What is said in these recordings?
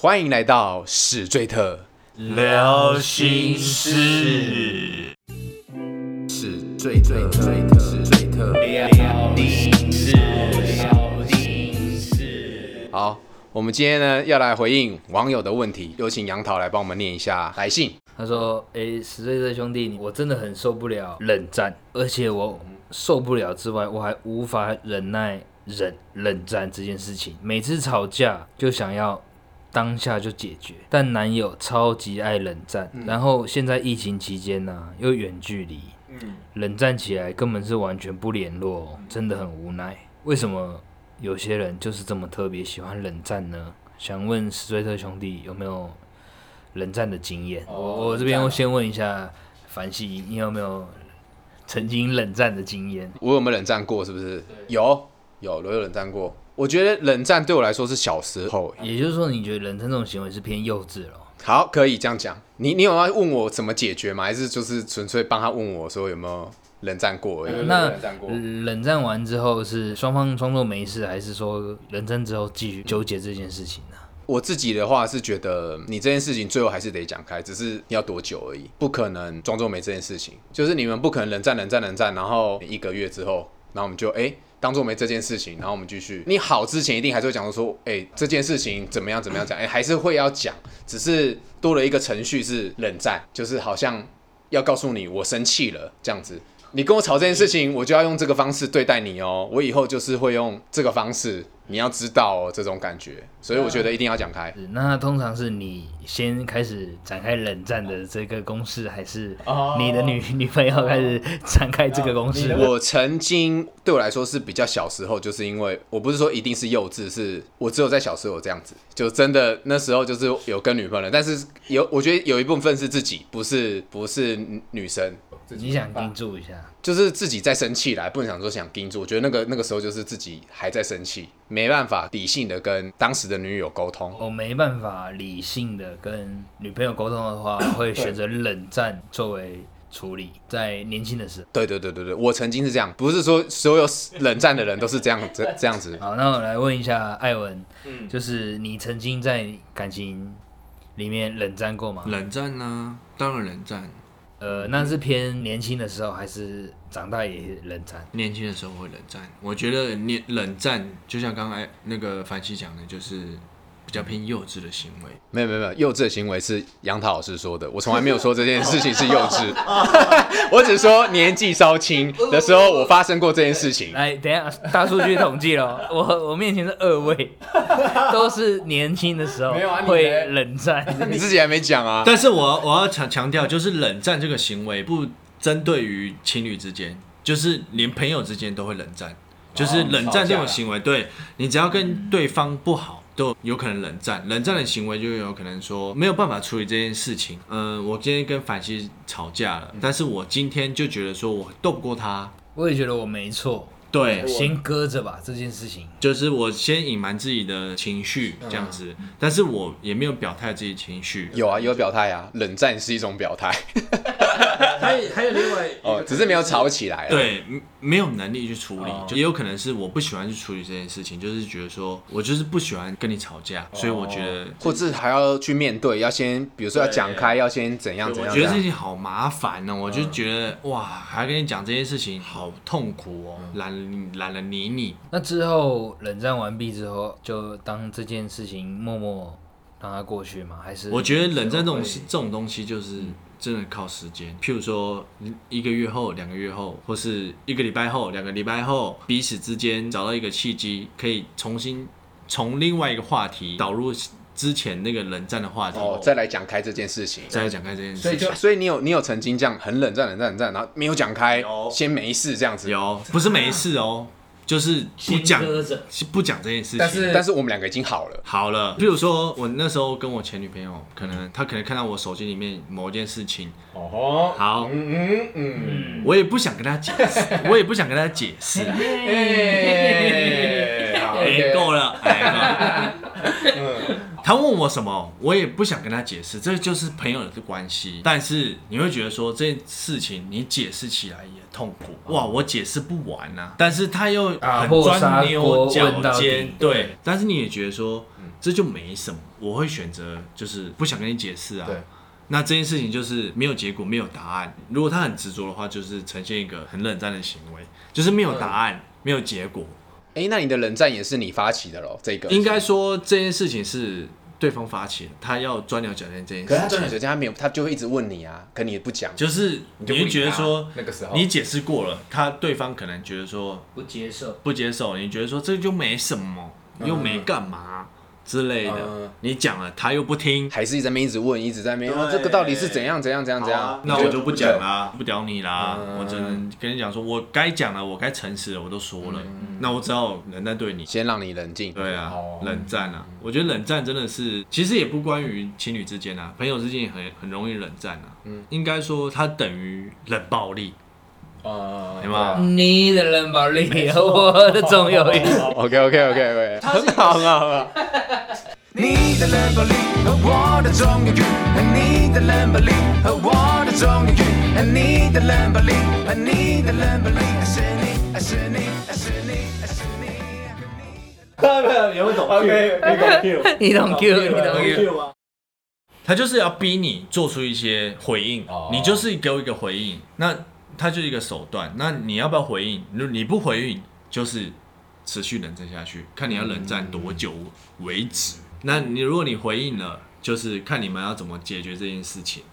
欢迎来到史最特聊心事，史最特最特史最特。聊心事，聊心事。好，我们今天呢要来回应网友的问题，有请杨桃来帮我们念一下来信。他说：“诶，十岁的兄弟，我真的很受不了冷战，而且我受不了之外，我还无法忍耐忍冷战这件事情。每次吵架就想要当下就解决，但男友超级爱冷战，然后现在疫情期间呢、又远距离，冷战起来根本是完全不联络，真的很无奈。为什么有些人就是这么特别喜欢冷战呢？想问史瑞特兄弟有没有冷战的经验？我我这边先问一下凡西，你有没有曾经冷战的经验？我有没有冷战过？是不是？有，有，我有冷战过。我觉得冷战对我来说是小时候。也就是说，你觉得冷战这种行为是偏幼稚了？好，可以这样讲。你你有要问我怎么解决吗？还是就是纯粹帮他问我说有没有冷战过而已？那冷战过。冷战完之后是双方装作没事，还是说冷战之后继续纠结这件事情呢？我自己的话是觉得，你这件事情最后还是得讲开，只是要多久而已，不可能装作没这件事情。就是你们不可能冷战、冷战、冷战，然后一个月之后，然后我们就哎、当做没这件事情，然后我们继续。你好之前一定还是会讲说，哎、这件事情怎么样怎么样讲，哎、还是会要讲，只是多了一个程序是冷战，就是好像要告诉你我生气了这样子。你跟我吵这件事情，我就要用这个方式对待你哦。我以后就是会用这个方式，你要知道哦，这种感觉。所以我觉得一定要讲开。是那通常是你先开始展开冷战的这个公式，还是你的女女朋友开始展开这个公式？我曾经对我来说是比较小时候，就是因为我不是说一定是幼稚，是我只有在小时候有这样子，就真的那时候就是有跟女朋友，但是有我觉得有一部分是自己，不是不是女生，你想盯住一下？就是自己在生气来，不能想说想盯住。我觉得那个那个时候就是自己还在生气，没办法理性的跟当时的女友沟通。我没办法理性的跟女朋友沟通的话，会选择冷战作为处理。在年轻的时候，对对对对对，我曾经是这样，不是说所有冷战的人都是这样这这样子。好，那我来问一下艾文，就是你曾经在感情里面冷战过吗？冷战呢、当然冷战。呃，那是偏年轻的时候，还是长大也冷战？年轻的时候会冷战，我觉得年冷战就像刚才那个凡西讲的，就是比较偏幼稚的行为。没有没有没有，幼稚的行为是杨桃老师说的，我从来没有说这件事情是幼稚，我只说年纪稍轻的时候我发生过这件事情。来，等一下大数据统计了，我我面前是二位，都是年轻的时候没有会冷战。你自己还没讲啊？但是我我要强强调，就是冷战这个行为不针对于情侣之间，就是连朋友之间都会冷战。就是冷战这种行为，对你只要跟对方不好，都有可能冷战。冷战的行为就有可能说没有办法处理这件事情。嗯、我今天跟凡西吵架了，但是我今天就觉得说我斗不过他，我也觉得我没错，对，先搁着吧这件事情。就是我先隐瞒自己的情绪这样子，但是我也没有表态自己情绪。有啊，有表态啊，冷战是一种表态。还有还有另外哦，只是没有吵起来。，对，没没有能力去处理哦，就也有可能是我不喜欢去处理这件事情，就是觉得说我就是不喜欢跟你吵架，所以我觉得，或者还要去面对，要先比如说要讲开，要先怎样怎样。我觉得这件事情好麻烦哦，我就觉得哇，还要跟你讲这件事情，好痛苦哦，懒懒了理你，那之后冷战完毕之后，就当这件事情默默让它过去吗？还是我觉得冷战这种事这种东西就是真的靠时间，譬如说一个月后、两个月后，或是一个礼拜后、两个礼拜后，彼此之间找到一个契机，可以重新从另外一个话题导入之前那个冷战的话题，哦，再来讲开这件事情。再来讲开这件事情所以就。所以你有你有曾经这样很冷战冷战冷战，然后没有讲开有，先没事这样子。有，不是没事哦，就是不先讲不讲这件事情。但是但是我们两个已经好了。好了，比如说我那时候跟我前女朋友，可能她可能看到我手机里面某一件事情，哦，好，嗯嗯嗯我也不想跟她解释，我也不想跟她解释，哎，好哎，够了，哎，够了。嗯，他问我什么，我也不想跟他解释，这就是朋友的关系。但是你会觉得说这件事情你解释起来也痛苦。哇，我解释不完呐、但是他又打很钻牛角尖，对。但是你也觉得说，这就没什么，我会选择就是不想跟你解释啊。对。那这件事情就是没有结果，没有答案。如果他很执着的话，就是呈现一个很冷战的行为，就是没有答案，没有结果。哎、那你的冷战也是你发起的咯？这个应该说这件事情是对方发起的，他要钻牛角尖这件事可是他钻牛角尖，他没有，他就会一直问你啊，可你也不讲，就是你就不觉得他说，那个时候你解释过了，他对方可能觉得说不接受。不接受，你觉得说这就没什么，又没干嘛之类的嗯，你讲了他又不听，还是一直在那边一直问，一直在那边，对。啊这个到底是怎样怎样怎样？怎样？啊。那我就不讲啦，不屌你啦，嗯。我只能跟你讲说，我该讲的，我该诚实的我都说了，那我只好冷淡对你。先让你冷静。对啊哦，冷战啊，我觉得冷战真的是，其实也不关于情侣之间啊，朋友之间也很很容易冷战啊。嗯，应该说它等于冷暴力，呃有吗？你的冷暴力，我的总有一天。OK OK OK OK，很好很好很好。你的冷暴力和我的忠言语，你的冷暴力和我的忠言语，你的冷暴力和你的冷暴力，爱是你，爱是你，爱是你，爱是你。有没有懂 OK，你懂 Q，你懂 Q，你懂 Q。吗？他就是要逼你做出一些回应，哦你就是给我一个回应，那他就是一个手段，那你要不要回应？如你不回应，就是持续冷战下去，看你要冷战多久为止。那你如果你回应了，就是看你们要怎么解决这件事情。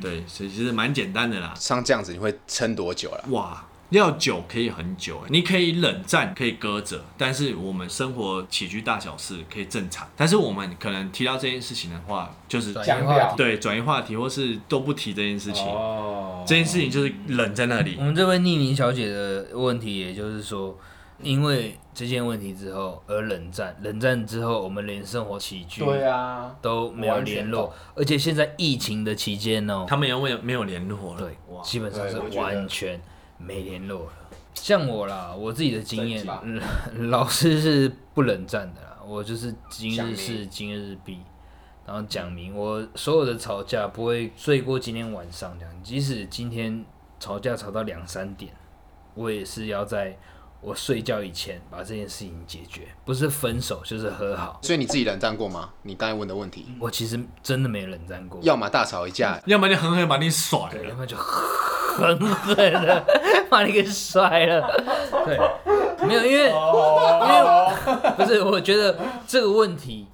对，所以其实蛮简单的啦。像这样子，你会撑多久了？哇，要久可以很久，你可以冷战，可以搁着，但是我们生活起居大小事可以正常。但是我们可能提到这件事情的话，就是转移话题对转移话题，或是都不提这件事情。哦这件事情就是冷在那里我。们这位匿名小姐的问题，也就是说，因为这件问题之后而冷战，冷战之后，我们连生活起居对啊，都没有联络而且现在疫情的期间哦，他们也没有没有联络了？对，，基本上是完全没联络了。像我啦，我自己的经验老师是不冷战的啦，我就是今日事今日毕，然后讲明我所有的吵架不会睡过今天晚上这样，即使今天吵架吵到两三点，我也是要在我睡觉以前把这件事情解决，不是分手就是和好。所以你自己冷战过吗？你刚才问的问题，我其实真的没冷战过，要么大吵一架，要么就狠狠把你甩了，要了。么就狠狠的把你给甩了。对，没有，因为因为不是，我觉得这个问题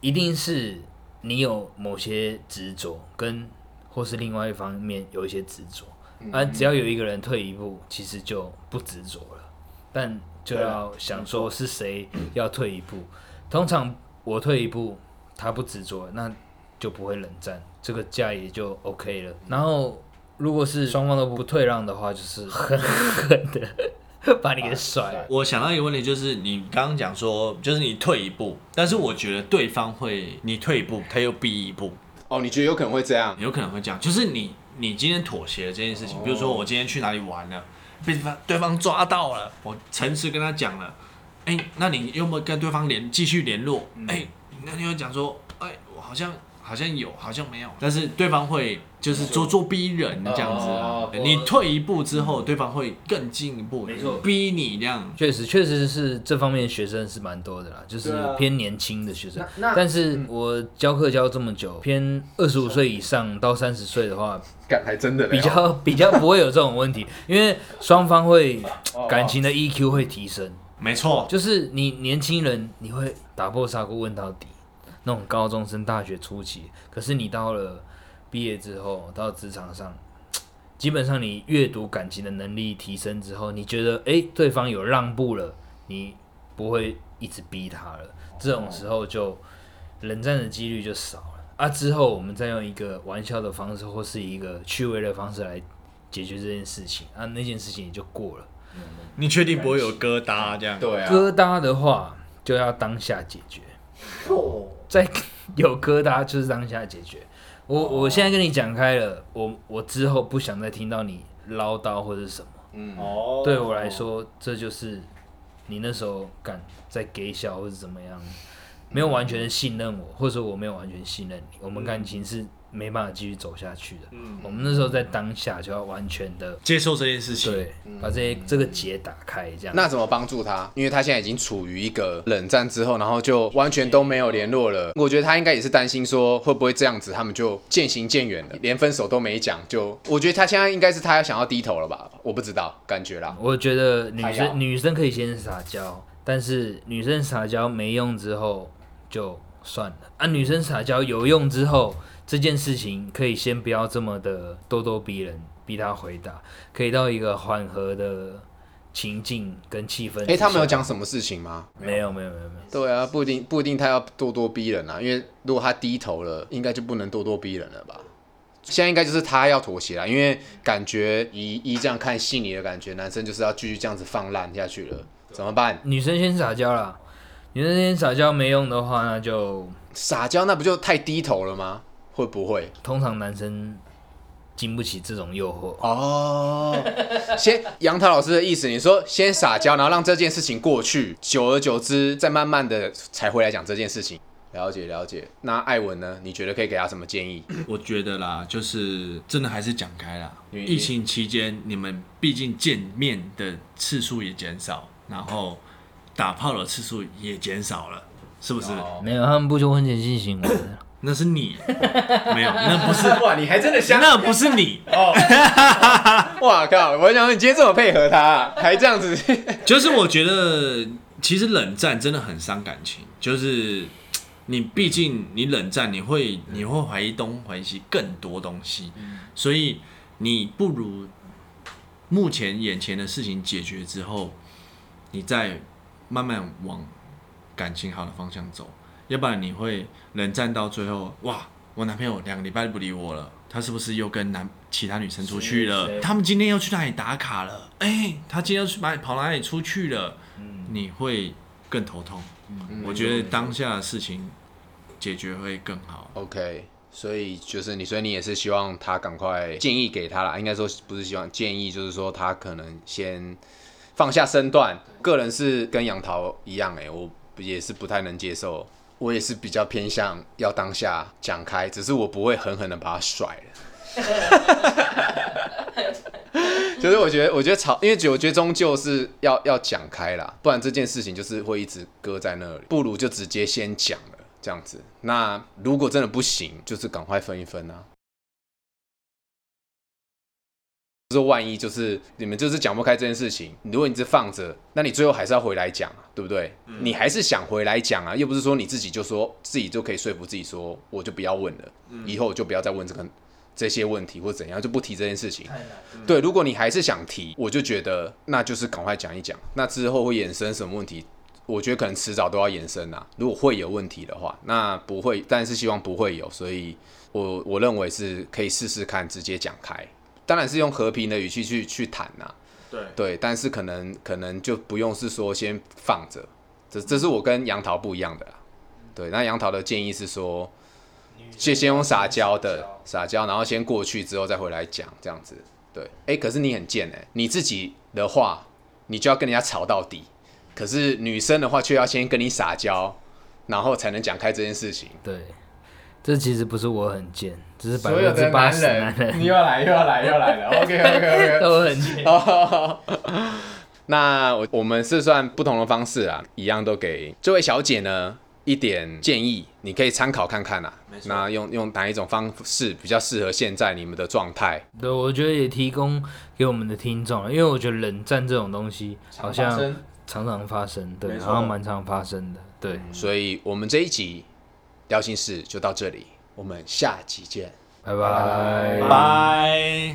一定是你有某些执着，跟或是另外一方面有一些执着，啊，只要有一个人退一步，其实就不执着了。但就要想说是谁要退一步，通常我退一步，他不执着，那就不会冷战，这个架也就 OK 了。然后如果是双方都不退让的话，就是狠狠的 把你给甩了。我想到一个问题，就是你刚刚讲说，就是你退一步，但是我觉得对方会，你退一步，他又逼一步，哦，你觉得有可能会这样？有可能会这样，就是你你今天妥协了这件事情，比如说我今天去哪里玩了，被对方对方抓到了，我诚实跟他讲了，哎、那你有没有跟对方联继续联络？哎、那你有讲说，哎、我好像好像有，好像没有，但是对方会就是咄咄逼人这样子啊。哦，你退一步之后，对方会更进一步，没错。逼你这样。确实，确实是这方面的学生是蛮多的啦，就是对啊。偏年轻的学生。那但是我教课教这么久，偏二十五岁以上到三十岁的话，干还真的嘞比较 比较不会有这种问题，因为双方会感情的 EQ 会提升。没错，就是你年轻人，你会打破砂锅问到底，那种高中生、大学初期。可是你到了毕业之后，到职场上，基本上你阅读感情的能力提升之后，你觉得诶对方有让步了，你不会一直逼他了，这种时候就冷战的几率就少了。啊，之后我们再用一个玩笑的方式，或是一个趣味的方式来解决这件事情，啊，那件事情也就过了。你确定不会有疙瘩这样？对啊，疙瘩的话就要当下解决，在有疙瘩就是当下解决。我我现在跟你讲开了，我我之后不想再听到你唠叨或者什么。嗯，哦对我来，说，这就是你那时候敢在给笑或者怎么样，没有完全的信任我，或者说我没有完全信任你。我们感情是没办法继续走下去的。嗯我们那时候在当下就要完全的接受这件事情。对，把这些这个结打开，这样。那怎么帮助他？因为他现在已经处于一个冷战之后，然后就完全都没有联络了。我觉得他应该也是担心说会不会这样子，他们就渐行渐远了，连分手都没讲。就我觉得他现在应该是他要想要低头了吧？我不知道，感觉啦。我觉得女生女生可以先撒娇，但是女生撒娇没用之后就算了啊。女生撒娇有用之后，这件事情可以先不要这么的咄咄逼人，逼他回答，可以到一个缓和的情境跟气氛。哎、他们有讲什么事情吗？没有没有没有没有。对啊，不一定不一定他要咄咄逼人啊，因为如果他低头了，应该就不能咄咄逼人了吧？现在应该就是他要妥协了，因为感觉一一这样看戏里的感觉，男生就是要继续这样子放烂下去了，怎么办？女生先撒娇啦，女生先撒娇没用的话，那就撒娇那不就太低头了吗？会不会？通常男生经不起这种诱惑。哦，先杨桃老师的意思，你说先撒娇，然后让这件事情过去，久而久之，再慢慢的才回来讲这件事情。了解了解。那艾文呢？你觉得可以给他什么建议？我觉得啦，就是真的还是讲开啦。因为疫情期间，你们毕竟见面的次数也减少，然后打炮的次数也减少了，是不是？没有，他们不求婚前性行为。的。那是你，没有，那不是，哇，你还真的那不是你，哦。哇靠！我想说你今天这么配合他、还这样子，就是我觉得其实冷战真的很伤感情，就是 你毕竟你冷战，你会你会怀疑东怀疑西更多东西，所以你不如目前眼前的事情解决之后，你再慢慢往感情好的方向走，要不然你会冷战到最后，哇，我男朋友两个礼拜不理我了。他是不是又跟男其他女生出去了？他们今天又去哪里打卡了？哎、他今天又去哪里跑哪里出去了？你会更头痛。我觉得当下的事情解决会更好。OK，所以就是你，所以你也是希望他赶快建议给他啦，应该说不是希望建议，就是说他可能先放下身段。个人是跟杨桃一样、欸，我也是不太能接受，我也是比较偏向要当下讲开，只是我不会狠狠的把他甩了。就是我觉得，我觉得吵，因为我觉得终究是要要讲开啦，不然这件事情就是会一直搁在那里，不如就直接先讲了这样子。那如果真的不行，就是赶快分一分啊。就是万一就是你们就是讲不开这件事情，如果你一直放着，那你最后还是要回来讲啊，对不对？你还是想回来讲啊，又不是说你自己就说自己就可以说服自己说，我就不要问了，以后我就不要再问这个这些问题或怎样，就不提这件事情。对，如果你还是想提，我就觉得那就是赶快讲一讲。那之后会衍生什么问题？我觉得可能迟早都要衍生啊。如果会有问题的话，那不会，但是希望不会有。所以我我认为是可以试试看，直接讲开。当然是用和平的语气去去谈呐、对，对，但是可能可能就不用是说先放着，这这是我跟杨桃不一样的啦。对，那杨桃的建议是说，先先用撒娇的撒娇，然后先过去之后再回来讲这样子。对，哎、可是你很贱哎、你自己的话，你就要跟人家吵到底，可是女生的话却要先跟你撒娇，然后才能讲开这件事情。对，这其实不是我很贱，只是百分之八十男人又要来又要来又要来了。OK OK OK。都很贱。哦，那我我们是算不同的方式啊，一样都给这位小姐呢一点建议，你可以参考看看啊。那用用哪一种方式比较适合现在你们的状态？对，我觉得也提供给我们的听众了，因为我觉得冷战这种东西好像常常发生，对，没错好像蛮常发生的，对，所以我们这一集聊心事就到这里，我们下集见。拜拜。拜。